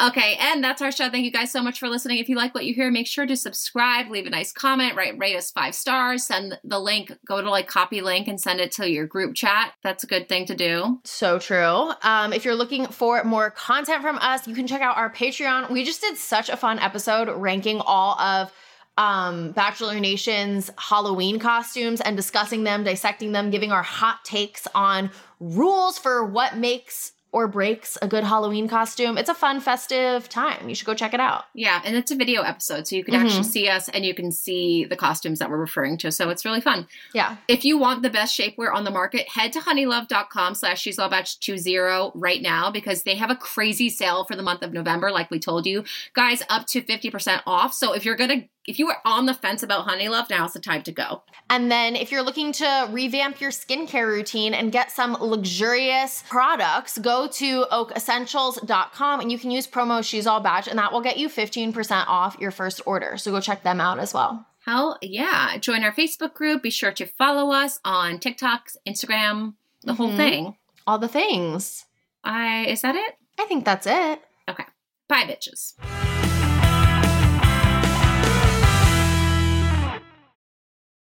C: Okay, and that's our show. Thank you guys so much for listening. If you like what you hear, make sure to subscribe, leave a nice comment, write rate us five stars, send the link, go to like copy link and send it to your group chat. That's a good thing to do.
B: so true. Um, if you're looking for more content from us, you can check out our Patreon. We just did such a fun episode ranking all of um Bachelor Nation's Halloween costumes and discussing them, dissecting them, giving our hot takes on rules for what makes or breaks a good Halloween costume. It's a fun, festive time. You should go check it out.
C: Yeah, and it's a video episode, so you can
B: Mhm.
C: actually see us and you can see the costumes that we're referring to. So it's really fun.
B: Yeah.
C: If you want the best shapewear on the market, head to honeylove.com slash she's all bach 20 right now because they have a crazy sale for the month of November, like we told you. Guys, up to 50% off. So if you're gonna if you are on the fence about Honeylove, now's the time to go.
B: And then if you're looking to revamp your skincare routine and get some luxurious products, go to oakessentials.com and you can use promo She's All Bach and that will get you 15% off your first order. So go check them out as well.
C: Hell yeah. Join our Facebook group. Be sure to follow us on TikTok, Instagram, the whole
B: Mhm.
C: thing.
B: All the things.
C: I is that it?
B: I think that's it. Okay.
C: Bye bitches.